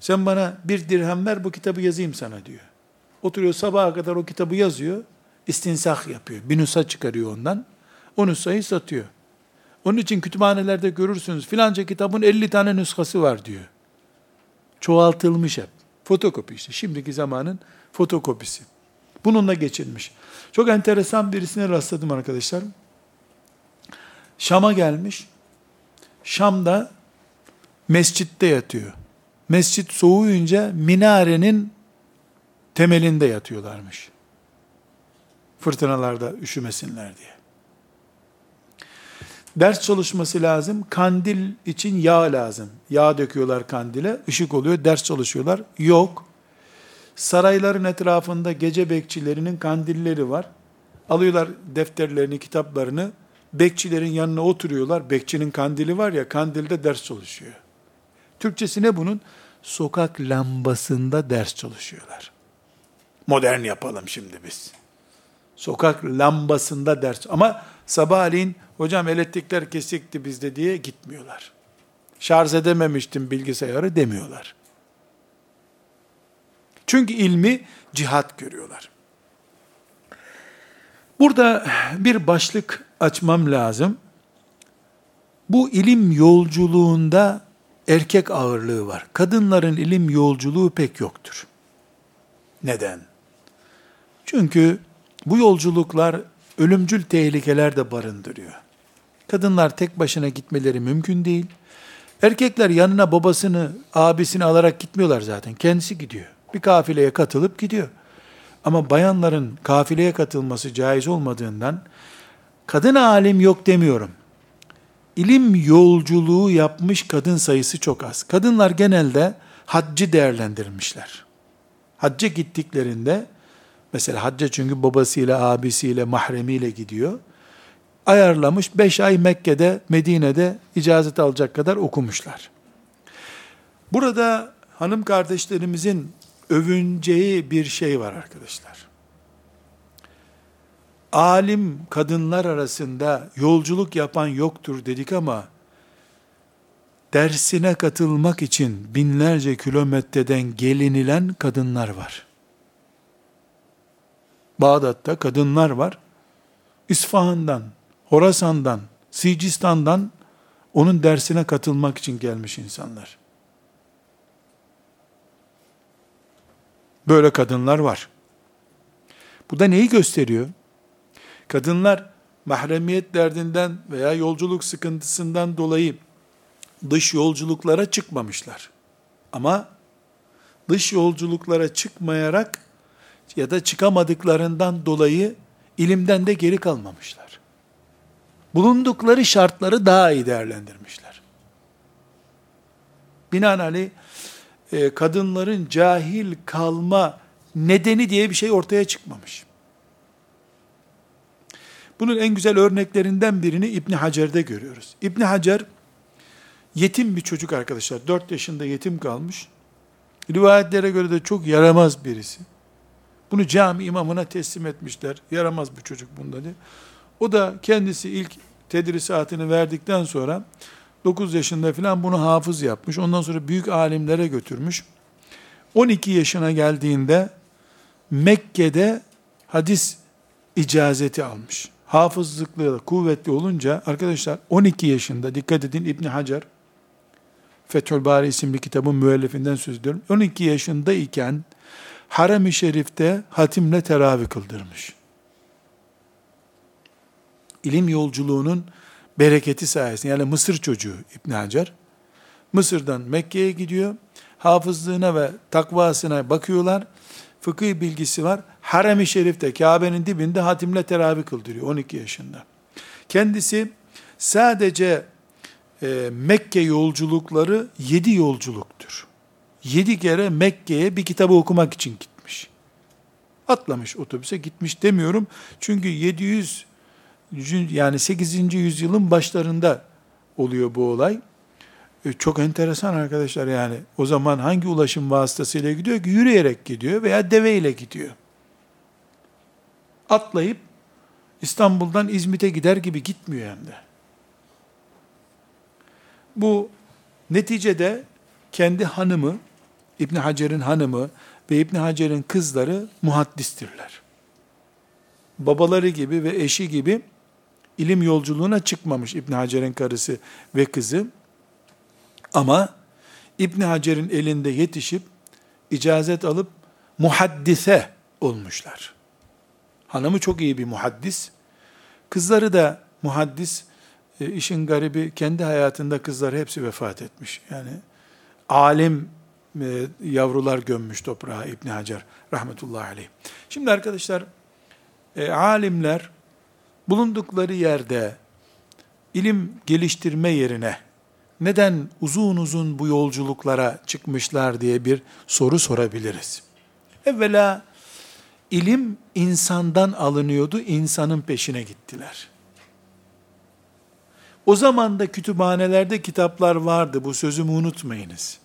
Sen bana bir dirhem ver bu kitabı yazayım sana diyor. Oturuyor sabaha kadar o kitabı yazıyor. İstinsah yapıyor. Bir nusa çıkarıyor ondan. O nusayı satıyor. Onun için kütüphanelerde görürsünüz filanca kitabın 50 tane nüshası var diyor. Çoğaltılmış hep. Fotokopi işte. Şimdiki zamanın fotokopisi. Bununla geçilmiş. Çok enteresan birisine rastladım arkadaşlar. Şam'a gelmiş. Şam'da mescitte yatıyor. Mescit soğuyunca minarenin temelinde yatıyorlarmış. Fırtınalarda üşümesinler diye. Ders çalışması lazım. Kandil için yağ lazım. Yağ döküyorlar kandile. ışık oluyor. Ders çalışıyorlar. Yok. Sarayların etrafında gece bekçilerinin kandilleri var. Alıyorlar defterlerini, kitaplarını. Bekçilerin yanına oturuyorlar. Bekçinin kandili var ya, kandilde ders çalışıyor. Türkçesi ne bunun? Sokak lambasında ders çalışıyorlar. Modern yapalım şimdi biz. Sokak lambasında ders. Ama sabahleyin hocam elektrikler kesikti bizde diye gitmiyorlar. Şarj edememiştim bilgisayarı demiyorlar. Çünkü ilmi cihat görüyorlar. Burada bir başlık açmam lazım. Bu ilim yolculuğunda erkek ağırlığı var. Kadınların ilim yolculuğu pek yoktur. Neden? Çünkü bu yolculuklar ölümcül tehlikeler de barındırıyor. Kadınlar tek başına gitmeleri mümkün değil. Erkekler yanına babasını, abisini alarak gitmiyorlar zaten. Kendisi gidiyor. Bir kafileye katılıp gidiyor. Ama bayanların kafileye katılması caiz olmadığından kadın alim yok demiyorum. İlim yolculuğu yapmış kadın sayısı çok az. Kadınlar genelde haccı değerlendirmişler. Hacca gittiklerinde Mesela hacca çünkü babasıyla, abisiyle, mahremiyle gidiyor. Ayarlamış, beş ay Mekke'de, Medine'de icazet alacak kadar okumuşlar. Burada hanım kardeşlerimizin övüneceği bir şey var arkadaşlar. Alim kadınlar arasında yolculuk yapan yoktur dedik ama dersine katılmak için binlerce kilometreden gelinilen kadınlar var. Bağdat'ta kadınlar var. İsfahan'dan, Horasan'dan, Sicistan'dan onun dersine katılmak için gelmiş insanlar. Böyle kadınlar var. Bu da neyi gösteriyor? Kadınlar mahremiyet derdinden veya yolculuk sıkıntısından dolayı dış yolculuklara çıkmamışlar. Ama dış yolculuklara çıkmayarak ya da çıkamadıklarından dolayı ilimden de geri kalmamışlar. Bulundukları şartları daha iyi değerlendirmişler. Binaenaleyh e, kadınların cahil kalma nedeni diye bir şey ortaya çıkmamış. Bunun en güzel örneklerinden birini İbn Hacer'de görüyoruz. İbn Hacer yetim bir çocuk arkadaşlar. 4 yaşında yetim kalmış. Rivayetlere göre de çok yaramaz birisi. Bunu cami imamına teslim etmişler. Yaramaz bir çocuk bunda diye. O da kendisi ilk tedrisatını verdikten sonra 9 yaşında falan bunu hafız yapmış. Ondan sonra büyük alimlere götürmüş. 12 yaşına geldiğinde Mekke'de hadis icazeti almış. Hafızlıklı kuvvetli olunca arkadaşlar 12 yaşında dikkat edin İbni Hacer Fethül Bari isimli kitabın müellifinden söz ediyorum. 12 yaşındayken harem-i şerifte hatimle teravih kıldırmış. İlim yolculuğunun bereketi sayesinde, yani Mısır çocuğu İbn Hacer, Mısır'dan Mekke'ye gidiyor, hafızlığına ve takvasına bakıyorlar, fıkıh bilgisi var, harem-i şerifte, Kabe'nin dibinde hatimle teravih kıldırıyor 12 yaşında. Kendisi sadece e, Mekke yolculukları yedi yolculuktur yedi kere Mekke'ye bir kitabı okumak için gitmiş. Atlamış otobüse gitmiş demiyorum. Çünkü 700 yani 8. yüzyılın başlarında oluyor bu olay. E, çok enteresan arkadaşlar yani. O zaman hangi ulaşım vasıtasıyla gidiyor ki? Yürüyerek gidiyor veya deveyle gidiyor. Atlayıp İstanbul'dan İzmit'e gider gibi gitmiyor hem de. Bu neticede kendi hanımı, İbn Hacer'in hanımı ve İbn Hacer'in kızları muhaddistirler. Babaları gibi ve eşi gibi ilim yolculuğuna çıkmamış İbn Hacer'in karısı ve kızı. Ama İbn Hacer'in elinde yetişip icazet alıp muhaddise olmuşlar. Hanımı çok iyi bir muhaddis. Kızları da muhaddis. E, işin garibi kendi hayatında kızlar hepsi vefat etmiş. Yani alim e, yavrular gömmüş toprağa İbn Hacer rahmetullahi aleyh. Şimdi arkadaşlar e, alimler bulundukları yerde ilim geliştirme yerine neden uzun uzun bu yolculuklara çıkmışlar diye bir soru sorabiliriz. Evvela ilim insandan alınıyordu, insanın peşine gittiler. O zaman da kütüphanelerde kitaplar vardı, bu sözümü unutmayınız.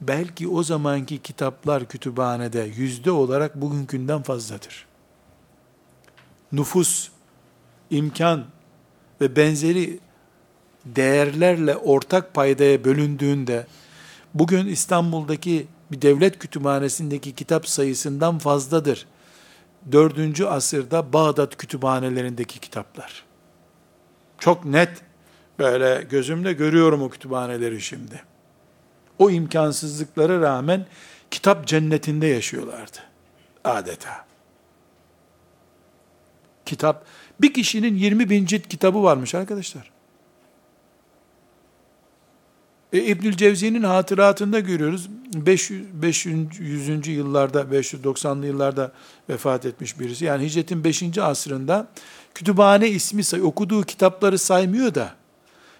Belki o zamanki kitaplar kütüphanede yüzde olarak bugünkünden fazladır. Nüfus, imkan ve benzeri değerlerle ortak paydaya bölündüğünde, bugün İstanbul'daki bir devlet kütüphanesindeki kitap sayısından fazladır. Dördüncü asırda Bağdat kütüphanelerindeki kitaplar. Çok net, böyle gözümle görüyorum o kütüphaneleri şimdi. O imkansızlıklara rağmen kitap cennetinde yaşıyorlardı. Adeta. Kitap, bir kişinin 20 bin cilt kitabı varmış arkadaşlar. E, İbnül Cevzi'nin hatıratında görüyoruz. 500, 500. yıllarda, 590'lı yıllarda vefat etmiş birisi. Yani hicretin 5. asrında kütüphane ismi say, okuduğu kitapları saymıyor da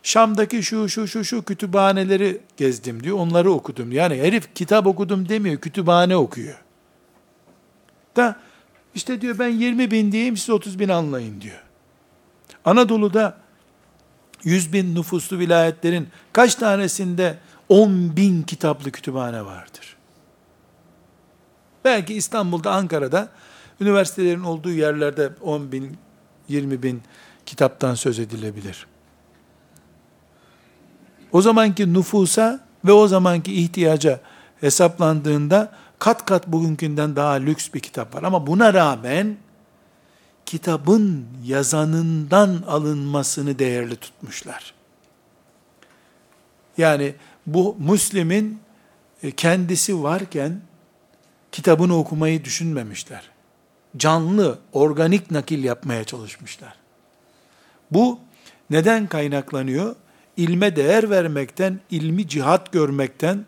Şam'daki şu şu şu şu kütüphaneleri gezdim diyor. Onları okudum. Yani herif kitap okudum demiyor. Kütüphane okuyor. Da işte diyor ben 20 bin diyeyim siz 30 bin anlayın diyor. Anadolu'da 100 bin nüfuslu vilayetlerin kaç tanesinde 10 bin kitaplı kütüphane vardır? Belki İstanbul'da, Ankara'da, üniversitelerin olduğu yerlerde 10 bin, 20 bin kitaptan söz edilebilir. O zamanki nüfusa ve o zamanki ihtiyaca hesaplandığında kat kat bugünkünden daha lüks bir kitap var. Ama buna rağmen kitabın yazanından alınmasını değerli tutmuşlar. Yani bu Müslim'in e, kendisi varken kitabını okumayı düşünmemişler. Canlı, organik nakil yapmaya çalışmışlar. Bu neden kaynaklanıyor? İlme değer vermekten, ilmi cihat görmekten,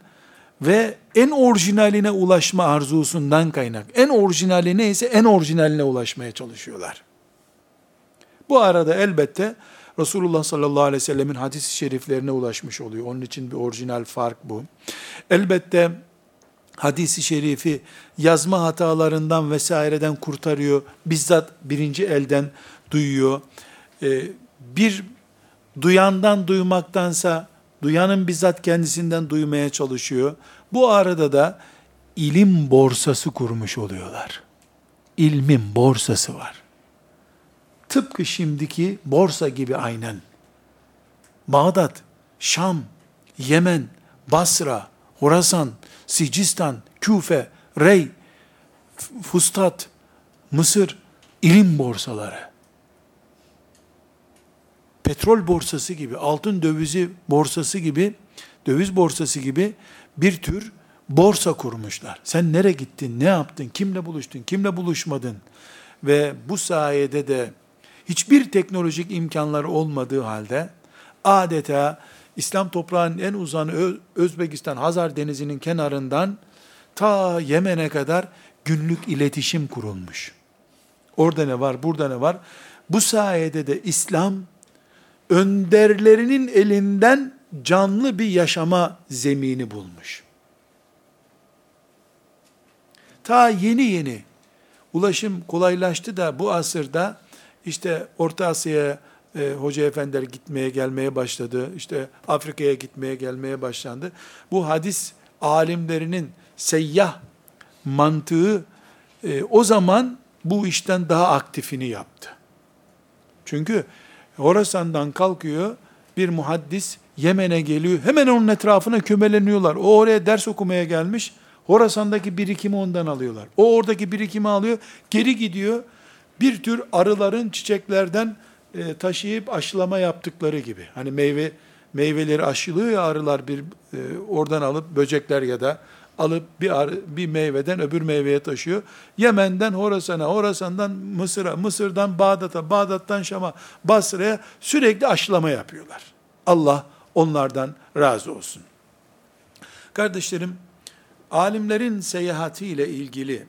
ve en orijinaline ulaşma arzusundan kaynak. En orijinali neyse en orijinaline ulaşmaya çalışıyorlar. Bu arada elbette Resulullah sallallahu aleyhi ve sellemin hadis-i şeriflerine ulaşmış oluyor. Onun için bir orijinal fark bu. Elbette hadisi şerifi yazma hatalarından vesaireden kurtarıyor. Bizzat birinci elden duyuyor. Ee, bir duyandan duymaktansa duyanın bizzat kendisinden duymaya çalışıyor. Bu arada da ilim borsası kurmuş oluyorlar. İlmin borsası var. Tıpkı şimdiki borsa gibi aynen. Bağdat, Şam, Yemen, Basra, Horasan, Sicistan, Küfe, Rey, Fustat, Mısır, ilim borsaları petrol borsası gibi, altın dövizi borsası gibi, döviz borsası gibi bir tür borsa kurmuşlar. Sen nereye gittin, ne yaptın, kimle buluştun, kimle buluşmadın? Ve bu sayede de hiçbir teknolojik imkanlar olmadığı halde adeta İslam toprağının en uzanı Özbekistan Hazar Denizi'nin kenarından ta Yemen'e kadar günlük iletişim kurulmuş. Orada ne var, burada ne var? Bu sayede de İslam önderlerinin elinden canlı bir yaşama zemini bulmuş. Ta yeni yeni ulaşım kolaylaştı da bu asırda işte Orta Asya'ya e, hoca efendiler gitmeye gelmeye başladı. İşte Afrika'ya gitmeye gelmeye başlandı. Bu hadis alimlerinin seyyah mantığı e, o zaman bu işten daha aktifini yaptı. Çünkü Horasan'dan kalkıyor bir muhaddis Yemen'e geliyor. Hemen onun etrafına kümeleniyorlar. O oraya ders okumaya gelmiş. Horasan'daki birikimi ondan alıyorlar. O oradaki birikimi alıyor. Geri gidiyor. Bir tür arıların çiçeklerden e, taşıyıp aşılama yaptıkları gibi. Hani meyve meyveleri aşılıyor ya arılar bir e, oradan alıp böcekler ya da alıp bir arı, bir meyveden öbür meyveye taşıyor. Yemen'den Horasan'a, Horasan'dan Mısır'a, Mısır'dan Bağdat'a, Bağdat'tan Şam'a, Basra'ya sürekli aşılama yapıyorlar. Allah onlardan razı olsun. Kardeşlerim, alimlerin seyahatiyle ilgili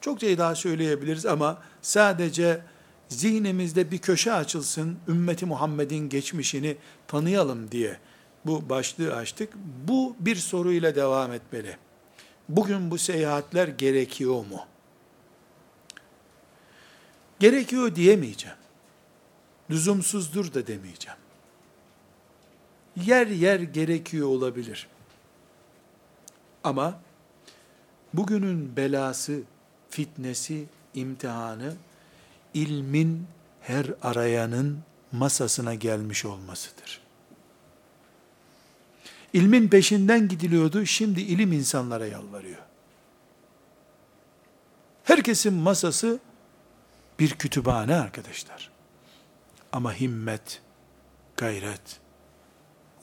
çok şey daha söyleyebiliriz ama sadece zihnimizde bir köşe açılsın, ümmeti Muhammed'in geçmişini tanıyalım diye bu başlığı açtık. Bu bir soruyla devam etmeli. Bugün bu seyahatler gerekiyor mu? Gerekiyor diyemeyeceğim. Lüzumsuzdur da demeyeceğim. Yer yer gerekiyor olabilir. Ama bugünün belası, fitnesi, imtihanı ilmin her arayanın masasına gelmiş olmasıdır. İlmin peşinden gidiliyordu, şimdi ilim insanlara yalvarıyor. Herkesin masası bir kütüphane arkadaşlar. Ama himmet, gayret,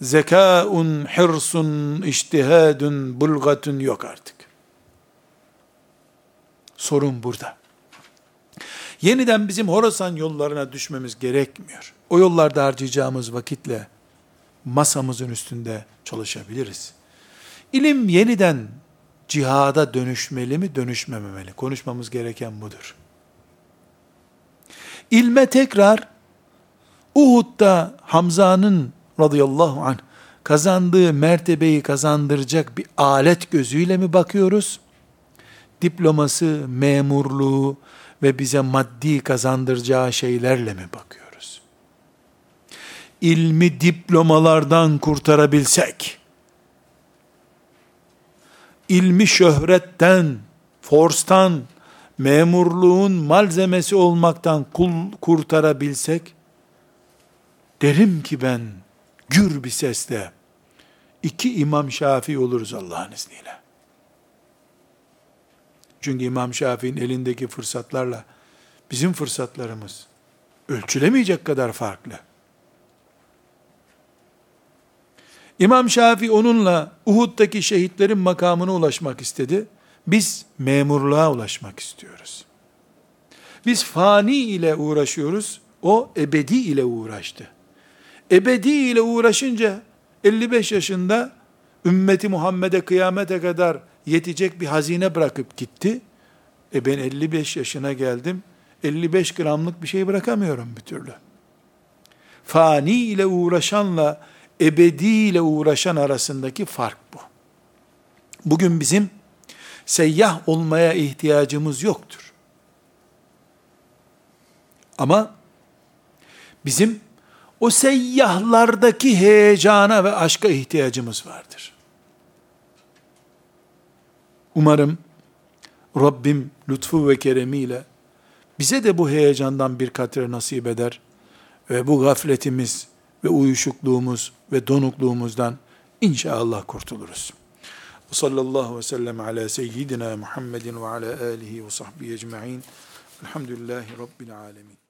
zekaun, hırsun, iştihadun, bulgatun yok artık. Sorun burada. Yeniden bizim Horasan yollarına düşmemiz gerekmiyor. O yollarda harcayacağımız vakitle masamızın üstünde çalışabiliriz. İlim yeniden cihada dönüşmeli mi, dönüşmemeli? Konuşmamız gereken budur. İlme tekrar Uhud'da Hamza'nın radıyallahu anh kazandığı mertebeyi kazandıracak bir alet gözüyle mi bakıyoruz? Diploması, memurluğu ve bize maddi kazandıracağı şeylerle mi bakıyoruz? İlmi diplomalardan kurtarabilsek, ilmi şöhretten, forstan, memurluğun malzemesi olmaktan kul kurtarabilsek, derim ki ben, gür bir sesle, iki İmam Şafii oluruz Allah'ın izniyle. Çünkü İmam Şafii'nin elindeki fırsatlarla bizim fırsatlarımız ölçülemeyecek kadar farklı. İmam Şafii onunla Uhud'daki şehitlerin makamına ulaşmak istedi. Biz memurluğa ulaşmak istiyoruz. Biz fani ile uğraşıyoruz. O ebedi ile uğraştı. Ebedi ile uğraşınca 55 yaşında ümmeti Muhammed'e kıyamete kadar yetecek bir hazine bırakıp gitti. E ben 55 yaşına geldim. 55 gramlık bir şey bırakamıyorum bir türlü. Fani ile uğraşanla ebedi ile uğraşan arasındaki fark bu. Bugün bizim seyyah olmaya ihtiyacımız yoktur. Ama bizim o seyyahlardaki heyecana ve aşka ihtiyacımız vardır. Umarım Rabbim lütfu ve keremiyle bize de bu heyecandan bir katre nasip eder ve bu gafletimiz ve uyuşukluğumuz ve donukluğumuzdan inşallah kurtuluruz. Sallallahu ve sellem ala seyyidina Muhammedin ve ala alihi ve sahbihi ecma'in. Elhamdülillahi Rabbil alemin.